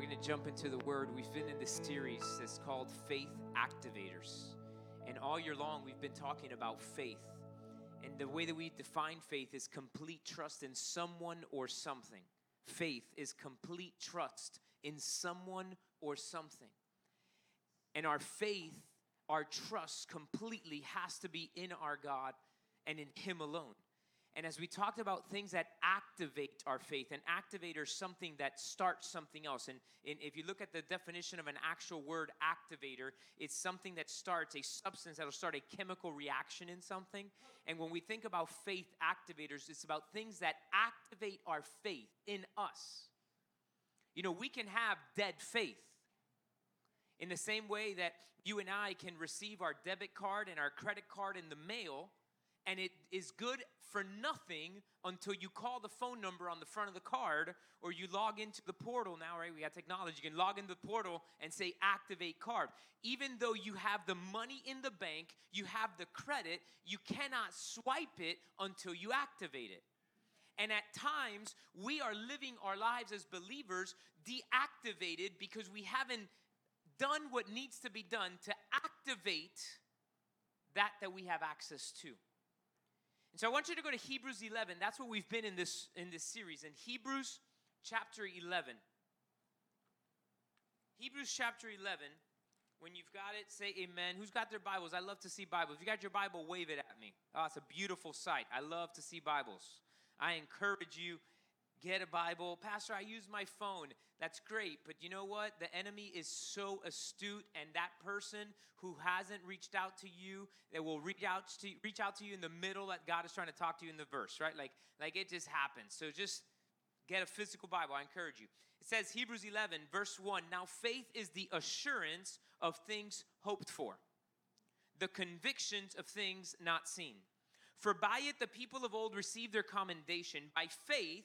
we're going to jump into the word. We've been in this series that's called Faith Activators. And all year long, we've been talking about faith. And the way that we define faith is complete trust in someone or something. Faith is complete trust in someone or something. And our faith, our trust completely has to be in our God and in Him alone. And as we talked about things that activate our faith, an activator is something that starts something else. And, and, if you look at the definition of an actual word activator, it's something that starts a substance that'll start a chemical reaction in something. And when we think about faith activators, it's about things that activate our faith in us. You know, we can have dead faith. In the same way that you and I can receive our debit card and our credit card in the mail and it is good for nothing until you call the phone number on the front of the card or you log into the portal. Now right we got technology. You can log into the portal and say activate card. Even though you have the money in the bank you have the credit you cannot swipe it until you activate it. And at times we are living our lives as believers deactivated because we haven't done what needs to be done to activate that that we have access to and so I want you to go to Hebrews 11. That's what we've been in this in this series in Hebrews chapter 11. Hebrews chapter 11. When you've got it, say amen. Who's got their Bibles? I love to see Bibles. If you got your Bible, wave it at me. Oh, it's a beautiful sight. I love to see Bibles. I encourage you get a Bible. Pastor, I use my phone. That's great. But you know what? The enemy is so astute, and that person who hasn't reached out to you, that will reach out to reach out to you in the middle that God is trying to talk to you in the verse, right? Like, like it just happens. So just get a physical Bible. I encourage you. It says Hebrews 11, verse 1. Now faith is the assurance of things hoped for, the convictions of things not seen. For by it the people of old received their commendation. By faith,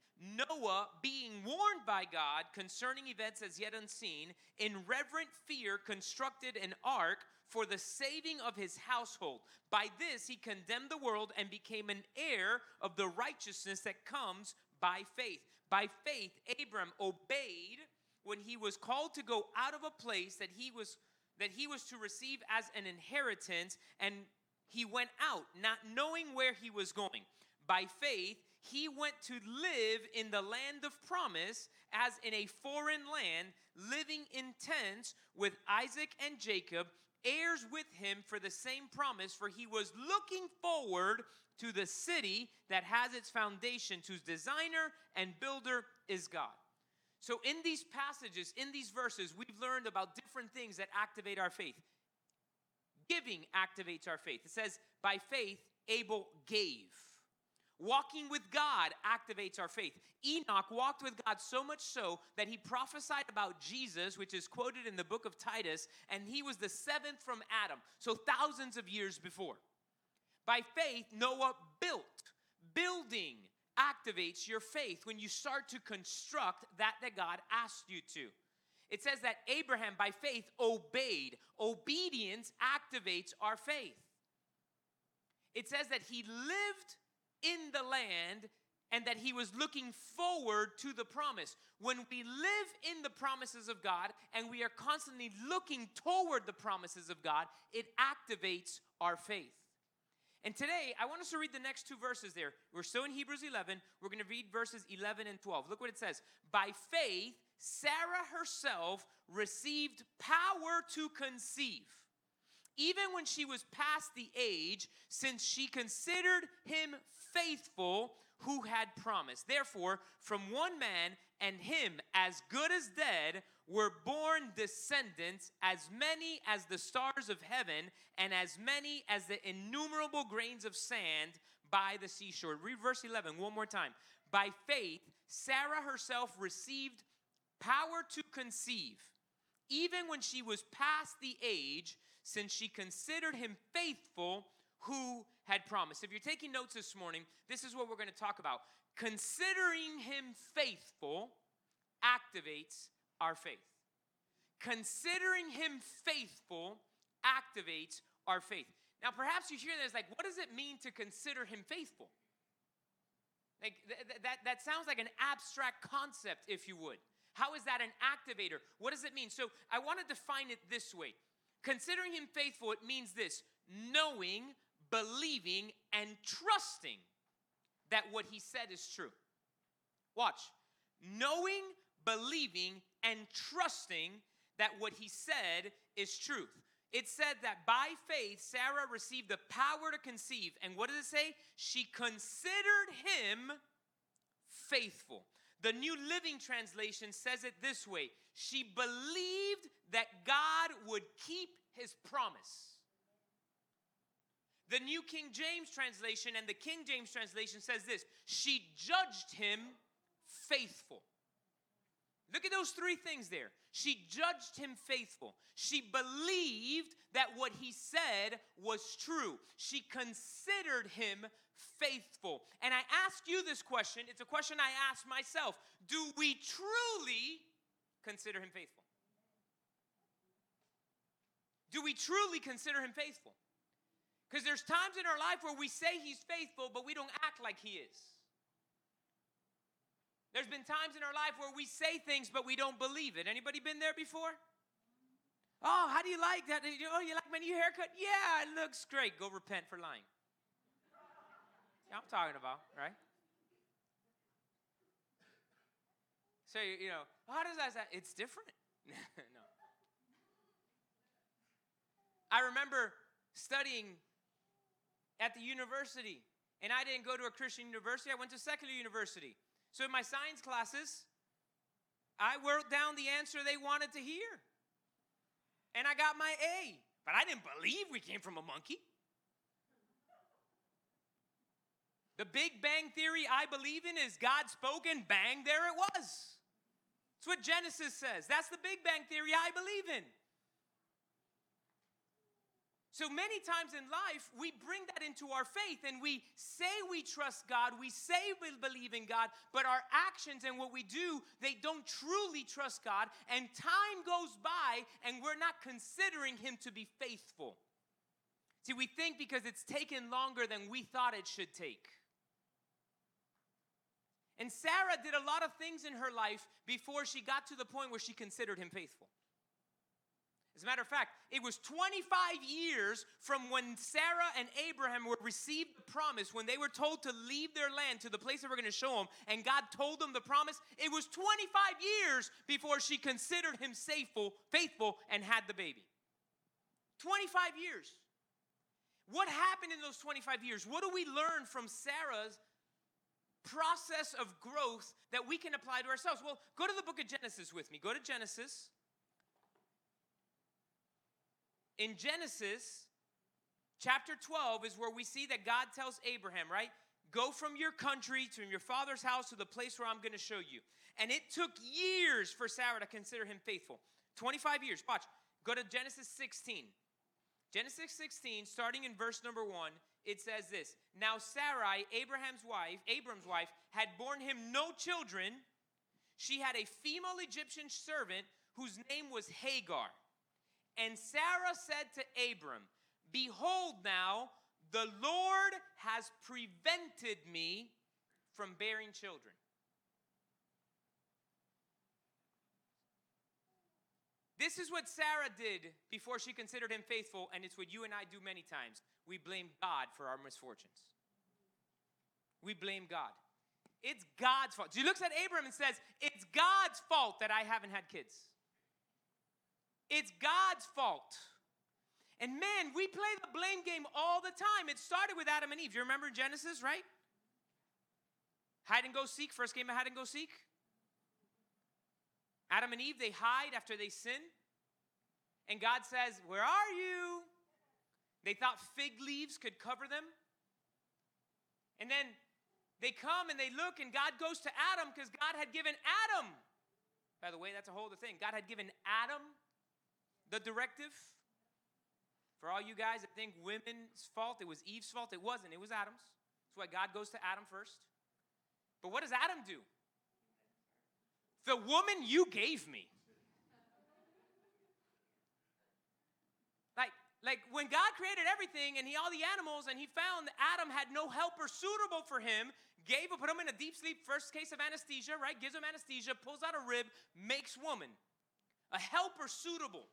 Noah, being warned by God concerning events as yet unseen, in reverent fear constructed an ark for the saving of his household. By this he condemned the world and became an heir of the righteousness that comes by faith. By faith, Abram obeyed when he was called to go out of a place that he was that he was to receive as an inheritance and he went out not knowing where he was going. By faith, he went to live in the land of promise as in a foreign land, living in tents with Isaac and Jacob, heirs with him for the same promise, for he was looking forward to the city that has its foundation, whose designer and builder is God. So, in these passages, in these verses, we've learned about different things that activate our faith. Giving activates our faith. It says, by faith, Abel gave. Walking with God activates our faith. Enoch walked with God so much so that he prophesied about Jesus, which is quoted in the book of Titus, and he was the seventh from Adam, so thousands of years before. By faith, Noah built. Building activates your faith when you start to construct that that God asked you to. It says that Abraham, by faith, obeyed. Obedience activates our faith. It says that he lived in the land and that he was looking forward to the promise. When we live in the promises of God and we are constantly looking toward the promises of God, it activates our faith. And today, I want us to read the next two verses there. We're still in Hebrews 11. We're going to read verses 11 and 12. Look what it says. By faith, Sarah herself received power to conceive even when she was past the age, since she considered him faithful who had promised. Therefore, from one man and him as good as dead were born descendants as many as the stars of heaven and as many as the innumerable grains of sand by the seashore. Read verse 11 one more time. By faith, Sarah herself received power to conceive, even when she was past the age, since she considered him faithful who had promised. If you're taking notes this morning, this is what we're going to talk about. Considering him faithful activates our faith. Considering him faithful activates our faith. Now, perhaps you hear this like, what does it mean to consider him faithful? Like, th- th- that, that sounds like an abstract concept, if you would. How is that an activator? What does it mean? So, I want to define it this way Considering him faithful, it means this knowing, believing, and trusting that what he said is true. Watch. Knowing, believing, and trusting that what he said is truth. It said that by faith, Sarah received the power to conceive. And what does it say? She considered him faithful. The New Living Translation says it this way She believed that God would keep his promise. The New King James translation and the King James translation says this She judged him faithful. Look at those three things there. She judged him faithful. She believed that what he said was true. She considered him faithful. And I ask you this question. It's a question I ask myself Do we truly consider him faithful? Do we truly consider him faithful? Because there's times in our life where we say he's faithful, but we don't act like he is. There's been times in our life where we say things, but we don't believe it. Anybody been there before? Oh, how do you like that? Oh, you like my new haircut? Yeah, it looks great. Go repent for lying. I'm talking about, right? So, you know, how does that sound? It's different. no. I remember studying at the university. And I didn't go to a Christian university, I went to secular university. So in my science classes, I wrote down the answer they wanted to hear. And I got my A. But I didn't believe we came from a monkey. The Big Bang Theory I believe in is God spoken, bang, there it was. That's what Genesis says. That's the Big Bang Theory I believe in. So many times in life, we bring that into our faith and we say we trust God, we say we believe in God, but our actions and what we do, they don't truly trust God. And time goes by and we're not considering Him to be faithful. See, we think because it's taken longer than we thought it should take. And Sarah did a lot of things in her life before she got to the point where she considered him faithful. As a matter of fact, it was 25 years from when Sarah and Abraham were received the promise, when they were told to leave their land to the place that we're going to show them, and God told them the promise. It was 25 years before she considered him faithful, faithful and had the baby. 25 years. What happened in those 25 years? What do we learn from Sarah's process of growth that we can apply to ourselves? Well, go to the book of Genesis with me. Go to Genesis in Genesis chapter 12 is where we see that God tells Abraham, right? Go from your country to your father's house to the place where I'm going to show you. And it took years for Sarah to consider him faithful. 25 years. Watch. Go to Genesis 16. Genesis 16, starting in verse number 1, it says this Now Sarai, Abraham's wife, Abram's wife, had borne him no children. She had a female Egyptian servant whose name was Hagar. And Sarah said to Abram, Behold, now the Lord has prevented me from bearing children. This is what Sarah did before she considered him faithful, and it's what you and I do many times. We blame God for our misfortunes. We blame God. It's God's fault. She looks at Abram and says, It's God's fault that I haven't had kids. It's God's fault. And man, we play the blame game all the time. It started with Adam and Eve. You remember Genesis, right? Hide and go seek, first game of hide and go seek. Adam and Eve, they hide after they sin. And God says, Where are you? They thought fig leaves could cover them. And then they come and they look, and God goes to Adam because God had given Adam, by the way, that's a whole other thing. God had given Adam the directive. For all you guys that think women's fault, it was Eve's fault, it wasn't, it was Adam's. That's why God goes to Adam first. But what does Adam do? The woman you gave me. Like, when God created everything and he all the animals and he found Adam had no helper suitable for him, gave put him in a deep sleep, first case of anesthesia, right? Gives him anesthesia, pulls out a rib, makes woman. A helper suitable.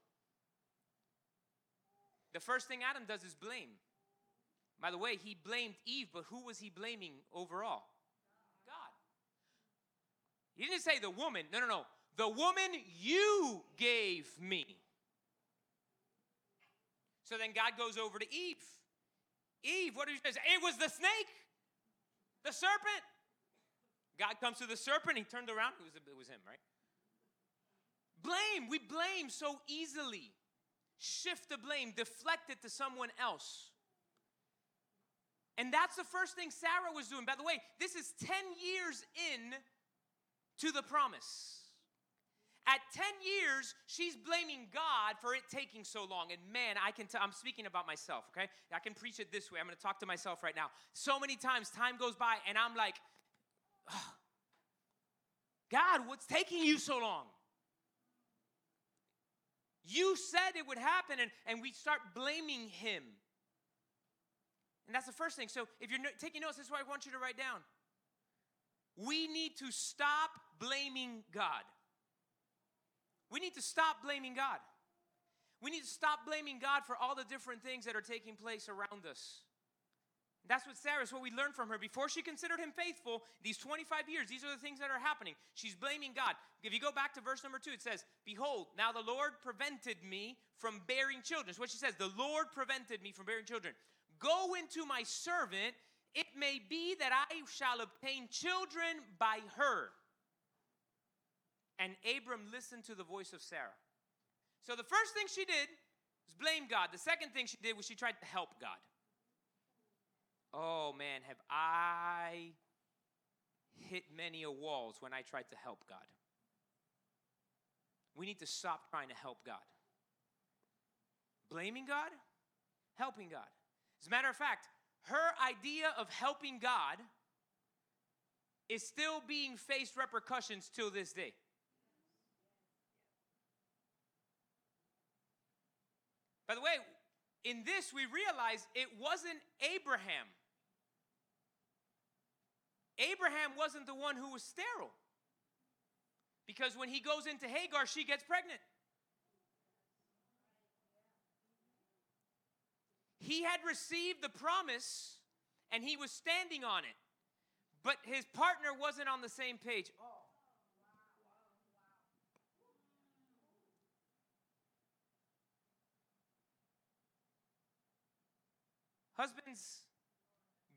The first thing Adam does is blame. By the way, he blamed Eve, but who was he blaming overall? God. He didn't say the woman. No, no, no. The woman you gave me. So then God goes over to Eve. Eve, what did he say? It was the snake, the serpent. God comes to the serpent. He turned around. It was, it was him, right? Blame. We blame so easily. Shift the blame, deflect it to someone else. And that's the first thing Sarah was doing. By the way, this is 10 years in to the promise. At 10 years, she's blaming God for it taking so long. And man, I can i I'm speaking about myself, okay? I can preach it this way. I'm to talk to myself right now. So many times time goes by and I'm like, oh, God, what's taking you so long? You said it would happen, and, and we start blaming Him. And that's the first thing. So if you're taking notes, this is what I want you to write down. We need to stop blaming God. We need to stop blaming God. We need to stop blaming God for all the different things that are taking place around us. That's what Sarah's what we learned from her. Before she considered him faithful, these 25 years, these are the things that are happening. She's blaming God. If you go back to verse number two, it says, Behold, now the Lord prevented me from bearing children. So what she says, the Lord prevented me from bearing children. Go into my servant, it may be that I shall obtain children by her. And Abram listened to the voice of Sarah. So the first thing she did was blame God. The second thing she did was she tried to help God. Oh man, have I hit many a walls when I tried to help God? We need to stop trying to help God. Blaming God, helping God. As a matter of fact, her idea of helping God is still being faced repercussions till this day. By the way, in this we realize it wasn't Abraham. Abraham wasn't the one who was sterile. Because when he goes into Hagar, she gets pregnant. He had received the promise and he was standing on it, but his partner wasn't on the same page. Oh. Husbands,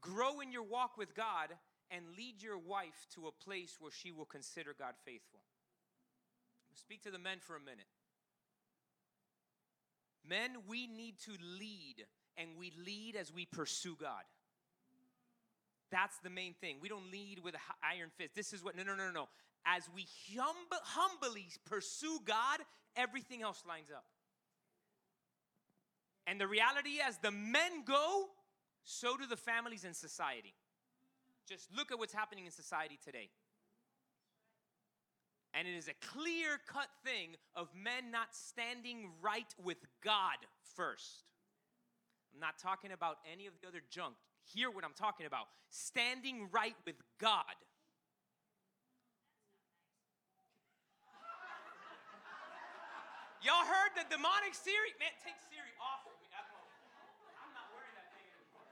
grow in your walk with God and lead your wife to a place where she will consider God faithful. Speak to the men for a minute. Men, we need to lead, and we lead as we pursue God. That's the main thing. We don't lead with an iron fist. This is what, no, no, no, no. As we hum- humbly pursue God, everything else lines up. And the reality, as the men go, so do the families in society. Just look at what's happening in society today. And it is a clear cut thing of men not standing right with God first. I'm not talking about any of the other junk. Hear what I'm talking about. Standing right with God. Y'all heard the demonic Siri? Man, take Siri off of me. I am not wearing that thing anymore.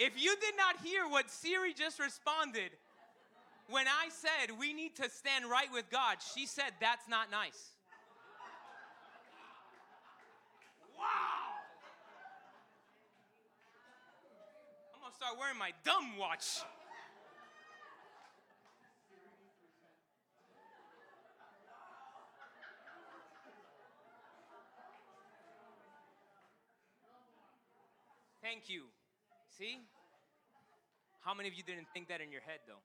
If you did not hear what Siri just responded when I said we need to stand right with God, she said that's not nice. Wow! I'm gonna start wearing my dumb watch. Thank you. See? How many of you didn't think that in your head, though?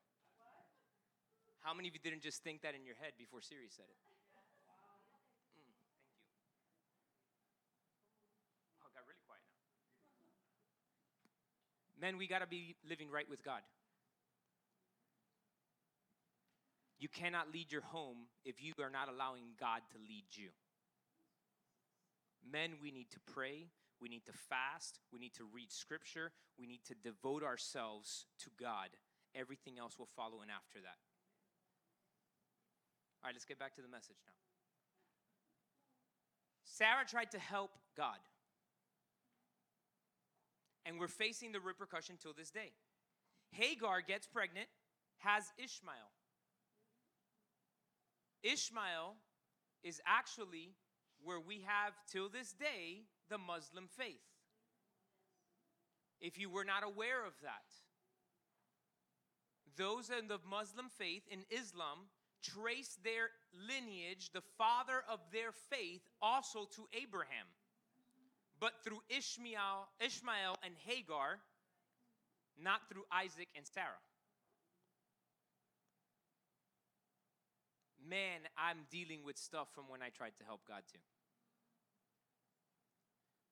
How many of you didn't just think that in your head before Siri said it? Mm, thank you. Oh, got really quiet now. Men, we got to be living right with God. You cannot lead your home if you are not allowing God to lead you. Men, we need to pray. We need to fast. We need to read scripture. We need to devote ourselves to God. Everything else will follow in after that. All right, let's get back to the message now. Sarah tried to help God. And we're facing the repercussion till this day. Hagar gets pregnant, has Ishmael. Ishmael is actually where we have till this day the Muslim faith. If you were not aware of that, those in the Muslim faith in Islam trace their lineage, the father of their faith, also to Abraham, but through Ishmael, Ishmael and Hagar, not through Isaac and Sarah. Man, I'm dealing with stuff from when I tried to help God too.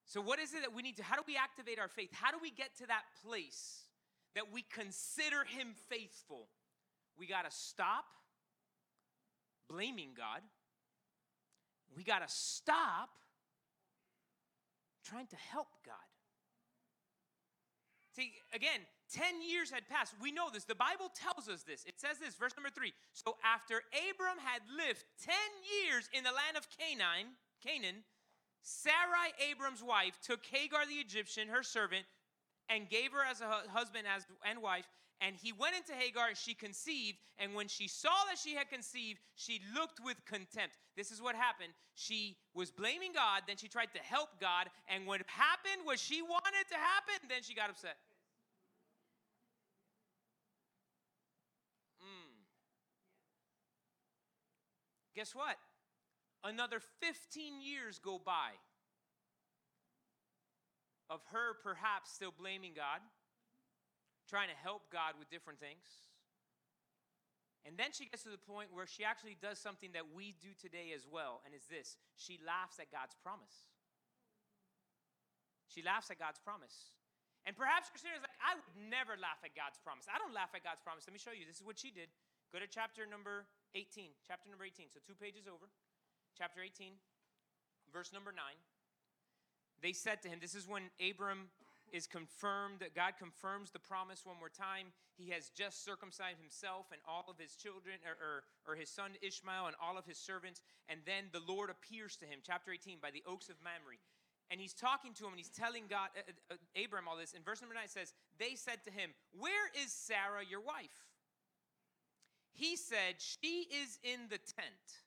So, what is it that we need to? How do we activate our faith? How do we get to that place that we consider Him faithful? We got to stop blaming God. We got to stop trying to help God. See, again, 10 years had passed. We know this. The Bible tells us this. It says this, verse number 3. So after Abram had lived 10 years in the land of Canaan, Canaan, Sarai, Abram's wife, took Hagar the Egyptian, her servant, and gave her as a husband as, and wife. And he went into Hagar, and she conceived. And when she saw that she had conceived, she looked with contempt. This is what happened. She was blaming God, then she tried to help God. And what happened was she wanted to happen, then she got upset. Mm. Guess what? Another 15 years go by of her perhaps still blaming God, trying to help God with different things. And then she gets to the point where she actually does something that we do today as well, and is this she laughs at God's promise. She laughs at God's promise. And perhaps Christina is like, I would never laugh at God's promise. I don't laugh at God's promise. Let me show you. This is what she did. Go to chapter number 18. Chapter number 18. So two pages over chapter 18, verse number 9. They said to him, This is when Abram is confirmed, God confirms the promise one more time. He has just circumcised himself and all of his children, or, or, or, his son Ishmael and all of his servants. And then the Lord appears to him, chapter 18, by the oaks of Mamre. And he's talking to him and he's telling God, uh, uh, uh Abram all this. In verse number 9 says, They said to him, Where is Sarah, your wife? He said, She is in the tent.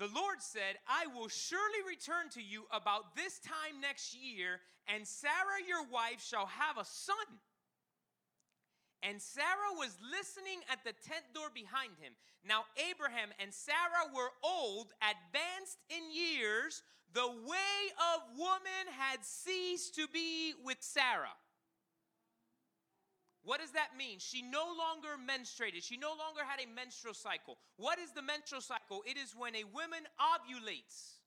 The Lord said, I will surely return to you about this time next year, and Sarah your wife shall have a son. And Sarah was listening at the tent door behind him. Now, Abraham and Sarah were old, advanced in years. The way of woman had ceased to be with Sarah. What does that mean? She no longer menstruated. She no longer had a menstrual cycle. What is the menstrual cycle? It is when a woman ovulates.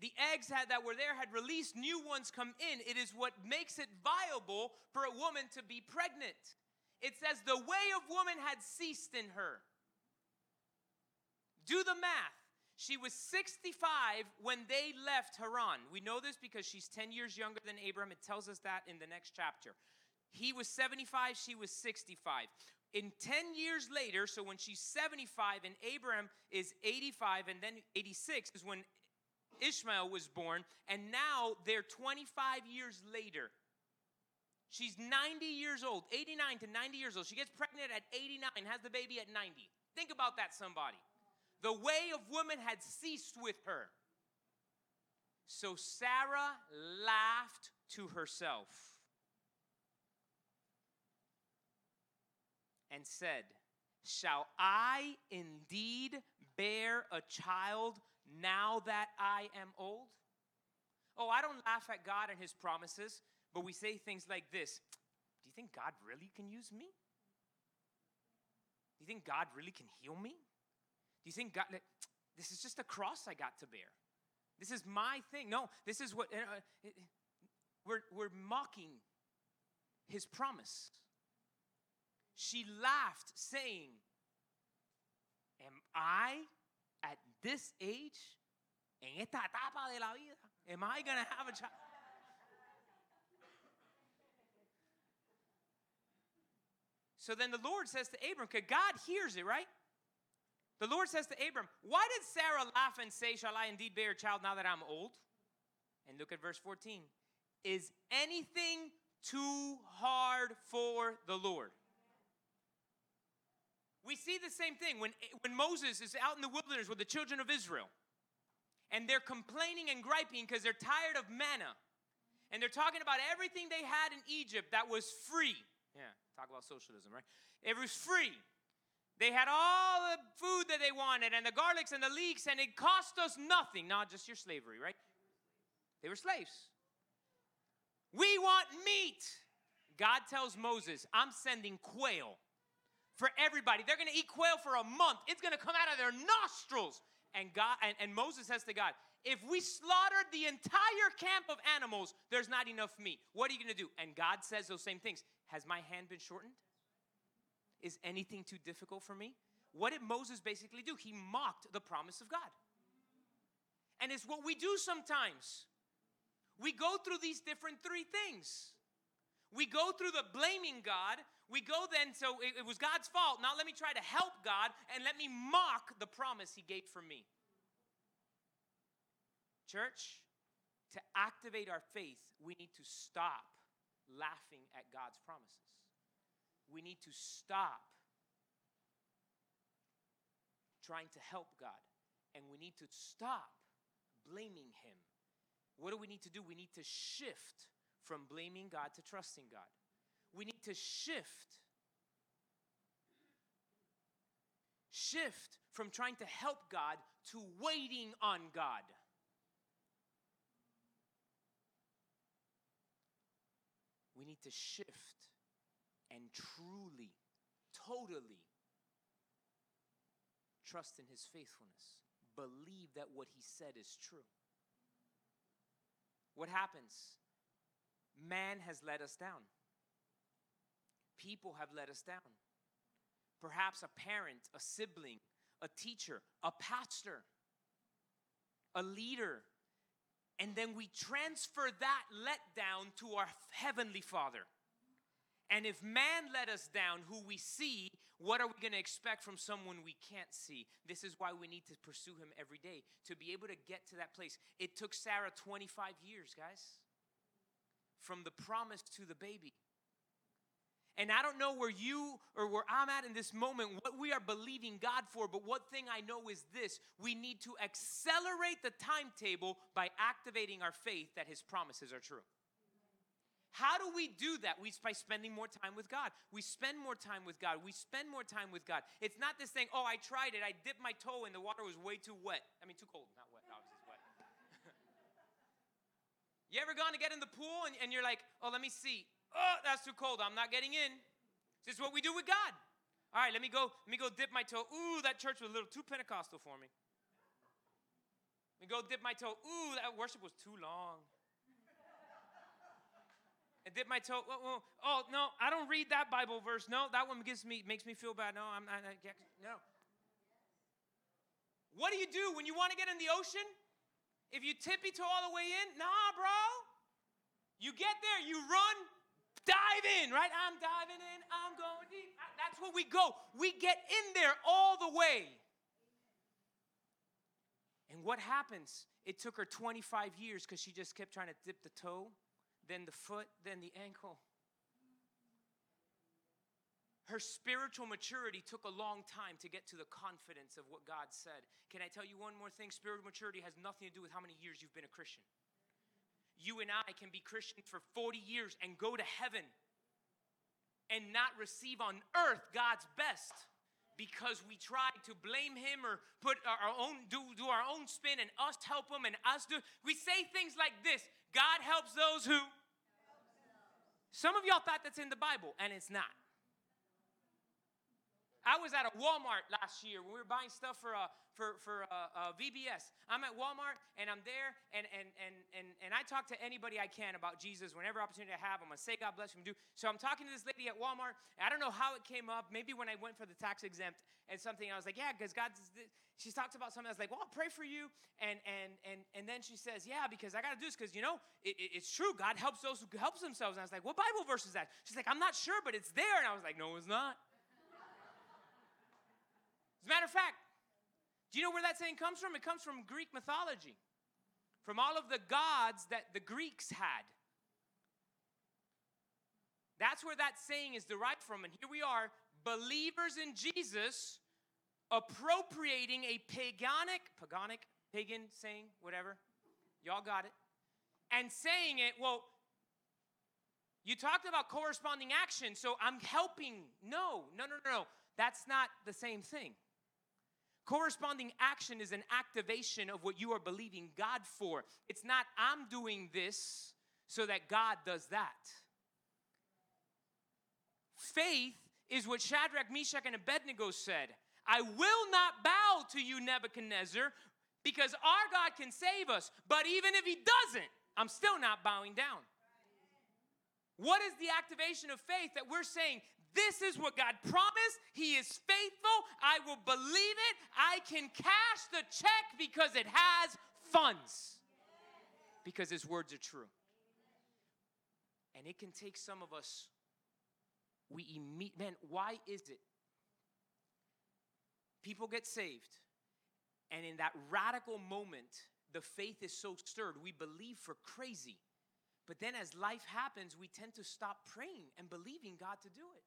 The eggs had, that were there had released, new ones come in. It is what makes it viable for a woman to be pregnant. It says the way of woman had ceased in her. Do the math. She was 65 when they left Haran. We know this because she's 10 years younger than Abraham. It tells us that in the next chapter. He was 75, she was 65. In 10 years later, so when she's 75 and Abraham is 85 and then 86 is when Ishmael was born, and now they're 25 years later. She's 90 years old, 89 to 90 years old. She gets pregnant at 89, has the baby at 90. Think about that, somebody. The way of woman had ceased with her. So Sarah laughed to herself. And said, Shall I indeed bear a child now that I am old? Oh, I don't laugh at God and his promises, but we say things like this Do you think God really can use me? Do you think God really can heal me? Do you think God, this is just a cross I got to bear? This is my thing. No, this is what, uh, we're, we're mocking his promise. She laughed, saying, Am I at this age, en esta etapa de la vida, am I going to have a child? So then the Lord says to Abram, because God hears it, right? The Lord says to Abram, Why did Sarah laugh and say, Shall I indeed bear a child now that I'm old? And look at verse 14. Is anything too hard for the Lord? We see the same thing when, when Moses is out in the wilderness with the children of Israel and they're complaining and griping because they're tired of manna and they're talking about everything they had in Egypt that was free. Yeah, talk about socialism, right? It was free. They had all the food that they wanted and the garlics and the leeks, and it cost us nothing. Not just your slavery, right? They were slaves. We want meat. God tells Moses, I'm sending quail for everybody. They're going to eat quail for a month. It's going to come out of their nostrils. And God and, and Moses says to God, if we slaughtered the entire camp of animals, there's not enough meat. What are you going to do? And God says those same things. Has my hand been shortened? Is anything too difficult for me? What did Moses basically do? He mocked the promise of God. And it's what we do sometimes. We go through these different three things. We go through the blaming God, we go then, so it, it was God's fault. Now let me try to help God and let me mock the promise He gave for me. Church, to activate our faith, we need to stop laughing at God's promises. We need to stop trying to help God. And we need to stop blaming Him. What do we need to do? We need to shift from blaming God to trusting God we need to shift. Shift from trying to help God to waiting on God. We need to shift and truly, totally trust in His faithfulness. Believe that what He said is true. What happens? Man has let us down people have let us down. Perhaps a parent, a sibling, a teacher, a pastor, a leader. And then we transfer that letdown to our Heavenly Father. And if man let us down, who we see, what are we going to expect from someone we can't see? This is why we need to pursue him every day to be able to get to that place. It took Sarah 25 years, guys, from the promise to the baby. And I don't know where you or where I'm at in this moment, what we are believing God for, but one thing I know is this we need to accelerate the timetable by activating our faith that His promises are true. How do we do that? We by spending more time with God. We spend more time with God. We spend more time with God. It's not this thing, oh, I tried it. I dipped my toe and the water was way too wet. I mean, too cold, not wet. Obviously, it's wet. You ever gone to get in the pool and, and you're like, oh, let me see oh, that's too cold. I'm not getting in. This is what we do with God. All right, let me go. Let me go dip my toe. Ooh, that church was a little too Pentecostal for me. Let me go dip my toe. Ooh, that worship was too long. And dip my toe. Oh, oh, oh, no, I don't read that Bible verse. No, that one gives me makes me feel bad. No, I'm not. No. What do you do when you want to get in the ocean? If you tippy toe all the way in, nah, bro. You get there, you run, dive in, right? I'm diving in, I'm going deep. That's where we go. We get in there all the way. And what happens? It took her 25 years because she just kept trying to dip the toe, then the foot, then the ankle. Her spiritual maturity took a long time to get to the confidence of what God said. Can I tell you one more thing? Spiritual maturity has nothing to do with how many years you've been a Christian you and I can be Christians for 40 years and go to heaven and not receive on earth God's best because we try to blame him or put our own do, do our own spin and us help him and us do we say things like this god helps those who some of y'all thought that's in the bible and it's not I was at a Walmart last year when we were buying stuff for uh, for for uh, uh, VBS. I'm at Walmart and I'm there and and and and and I talk to anybody I can about Jesus whenever opportunity I have. I'm gonna say God bless him. Do so. I'm talking to this lady at Walmart. I don't know how it came up. Maybe when I went for the tax exempt and something, I was like, yeah, because God. She talked about something. I was like, well, I'll pray for you. And and and and then she says, yeah, because I gotta do this because you know it, it, it's true. God helps those who helps themselves. And I was like, what Bible verse is that? She's like, I'm not sure, but it's there. And I was like, no, it's not. As a matter of fact, do you know where that saying comes from? It comes from Greek mythology, from all of the gods that the Greeks had. That's where that saying is derived from. And here we are, believers in Jesus, appropriating a paganic, paganic, pagan saying, whatever. Y'all got it. And saying it, well, you talked about corresponding action, so I'm helping. No, no, no, no, no. That's not the same thing. Corresponding action is an activation of what you are believing God for. It's not, I'm doing this so that God does that. Faith is what Shadrach, Meshach, and Abednego said I will not bow to you, Nebuchadnezzar, because our God can save us. But even if he doesn't, I'm still not bowing down. What is the activation of faith that we're saying this is what God promised. He is faithful. I will believe it. I can cash the check because it has funds. Because His words are true. And it can take some of us, we immediately, man, why is it? People get saved, and in that radical moment, the faith is so stirred, we believe for crazy. But then as life happens, we tend to stop praying and believing God to do it.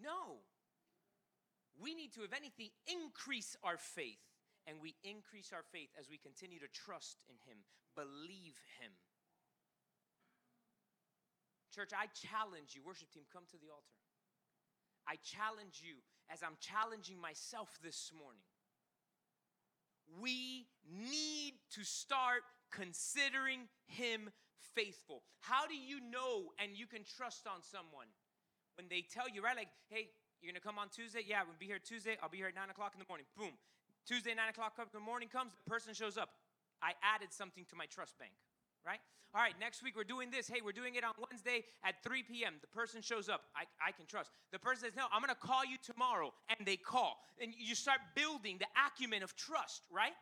No. We need to, if anything, increase our faith. And we increase our faith as we continue to trust in Him, believe Him. Church, I challenge you, worship team, come to the altar. I challenge you as I'm challenging myself this morning. We need to start considering Him faithful. How do you know and you can trust on someone? They tell you, right? Like, hey, you're gonna come on Tuesday? Yeah, we'll be here Tuesday. I'll be here at 9 o'clock in the morning. Boom. Tuesday, 9 o'clock in the morning comes, the person shows up. I added something to my trust bank, right? All right, next week we're doing this. Hey, we're doing it on Wednesday at 3 p.m. The person shows up. I, I can trust. The person says, No, I'm gonna call you tomorrow. And they call. And you start building the acumen of trust, right?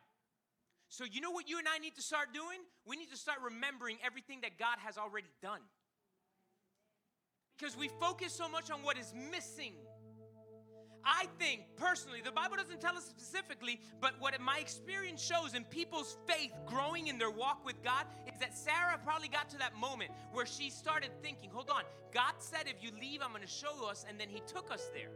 So, you know what you and I need to start doing? We need to start remembering everything that God has already done because we focus so much on what is missing. I think personally, the Bible doesn't tell us specifically, but what my experience shows in people's faith growing in their walk with God is that Sarah probably got to that moment where she started thinking, hold on, God said, if you leave, I'm going to show us, and then He took us there.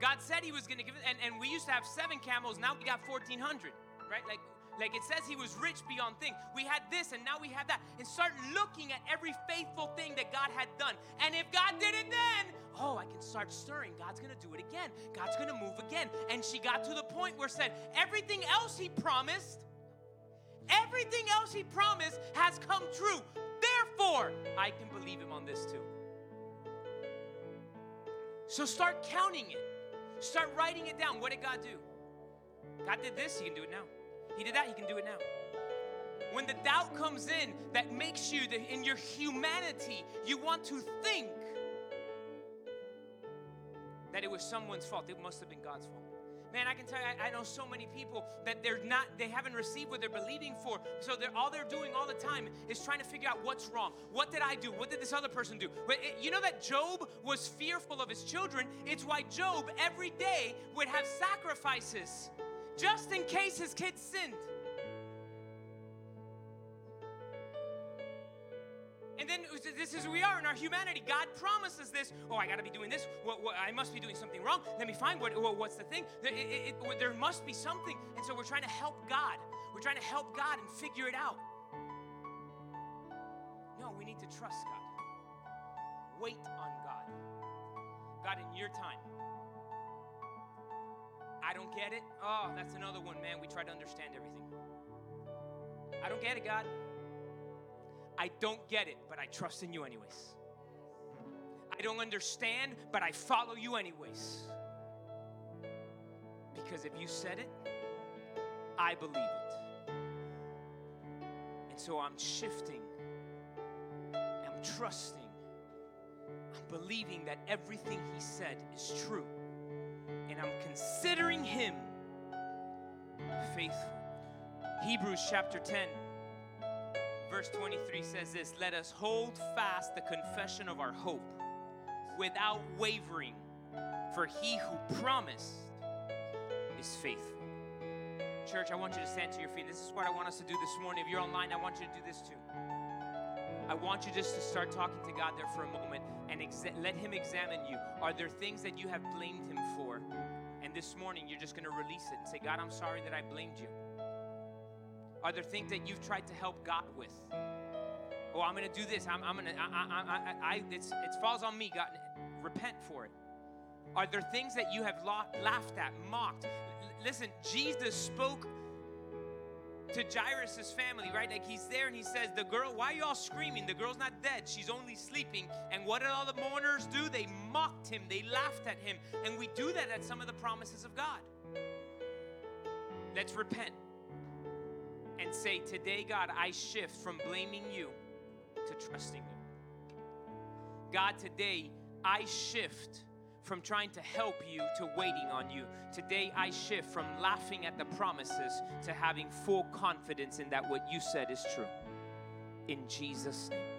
God said He was going to give it, and, and we used to have seven camels, now we got 1,400, right? Like, like it says he was rich beyond things. We had this and now we have that. And start looking at every faithful thing that God had done. And if God did it then, oh, I can start stirring. God's gonna do it again. God's gonna move again. And she got to the point where said, everything else he promised, everything else he promised has come true. Therefore, I can believe him on this too. So start counting it. Start writing it down. What did God do? God did this, he can do it now. He did that, He can do it now. When the doubt comes in that makes you, in your humanity, you want to think that it was someone's fault. It must have been God's fault. Man, I can tell you, I, I, know so many people that they're not, they haven't received what they're believing for. So they're all they're doing all the time is trying to figure out what's wrong. What did I do? What did this other person do? It, you know that Job was fearful of his children. It's why Job every day would have sacrifices just in case his kids sinned. And then this is who we are in our humanity. God promises this. Oh, I got to be doing this. What, what, I must be doing something wrong. Let me find what, what what's the thing. It, it, there must be something. And so we're trying to help God. We're trying to help God and figure it out. No, we need to trust God. wait on God. God, in your time. I don't get it. Oh, that's another one, man. We try to understand everything. I don't get it, God. I don't get it, but I trust in you anyways. I don't understand, but I follow you anyways. Because if you said it, I believe it. And so I'm shifting, I'm trusting, I'm believing that everything He said is true. And I'm considering Him faithful. Hebrews chapter 10, verse 23 says this Let us hold fast the confession of our hope without wavering, for He who promised is faithful. Church, I want you to stand to your feet. This is what I want us to do this morning. If you're online, I want you to do this too. I want you just to start talking to God there for a moment and exa- let Him examine you. Are there things that you have blamed Him for? And this morning, you're just going to release it and say, God, I'm sorry that I blamed you. Are there things that you've tried to help God with? Oh, I'm going to do this. I'm, I'm going to, I, I, I, it's, it falls on me. God, repent for it. Are there things that you have la- laughed at, mocked? L- listen, Jesus spoke to Jairus' family, right? Like he's there and he says, The girl, why are y'all screaming? The girl's not dead, she's only sleeping. And what did all the mourners do? They mocked him, they laughed at him. And we do that at some of the promises of God. Let's repent and say, Today, God, I shift from blaming you to trusting you. God, today, I shift from trying to help you to waiting on you. Today, I shift from laughing at the promises to having full confidence in that what you said is true. In Jesus' name.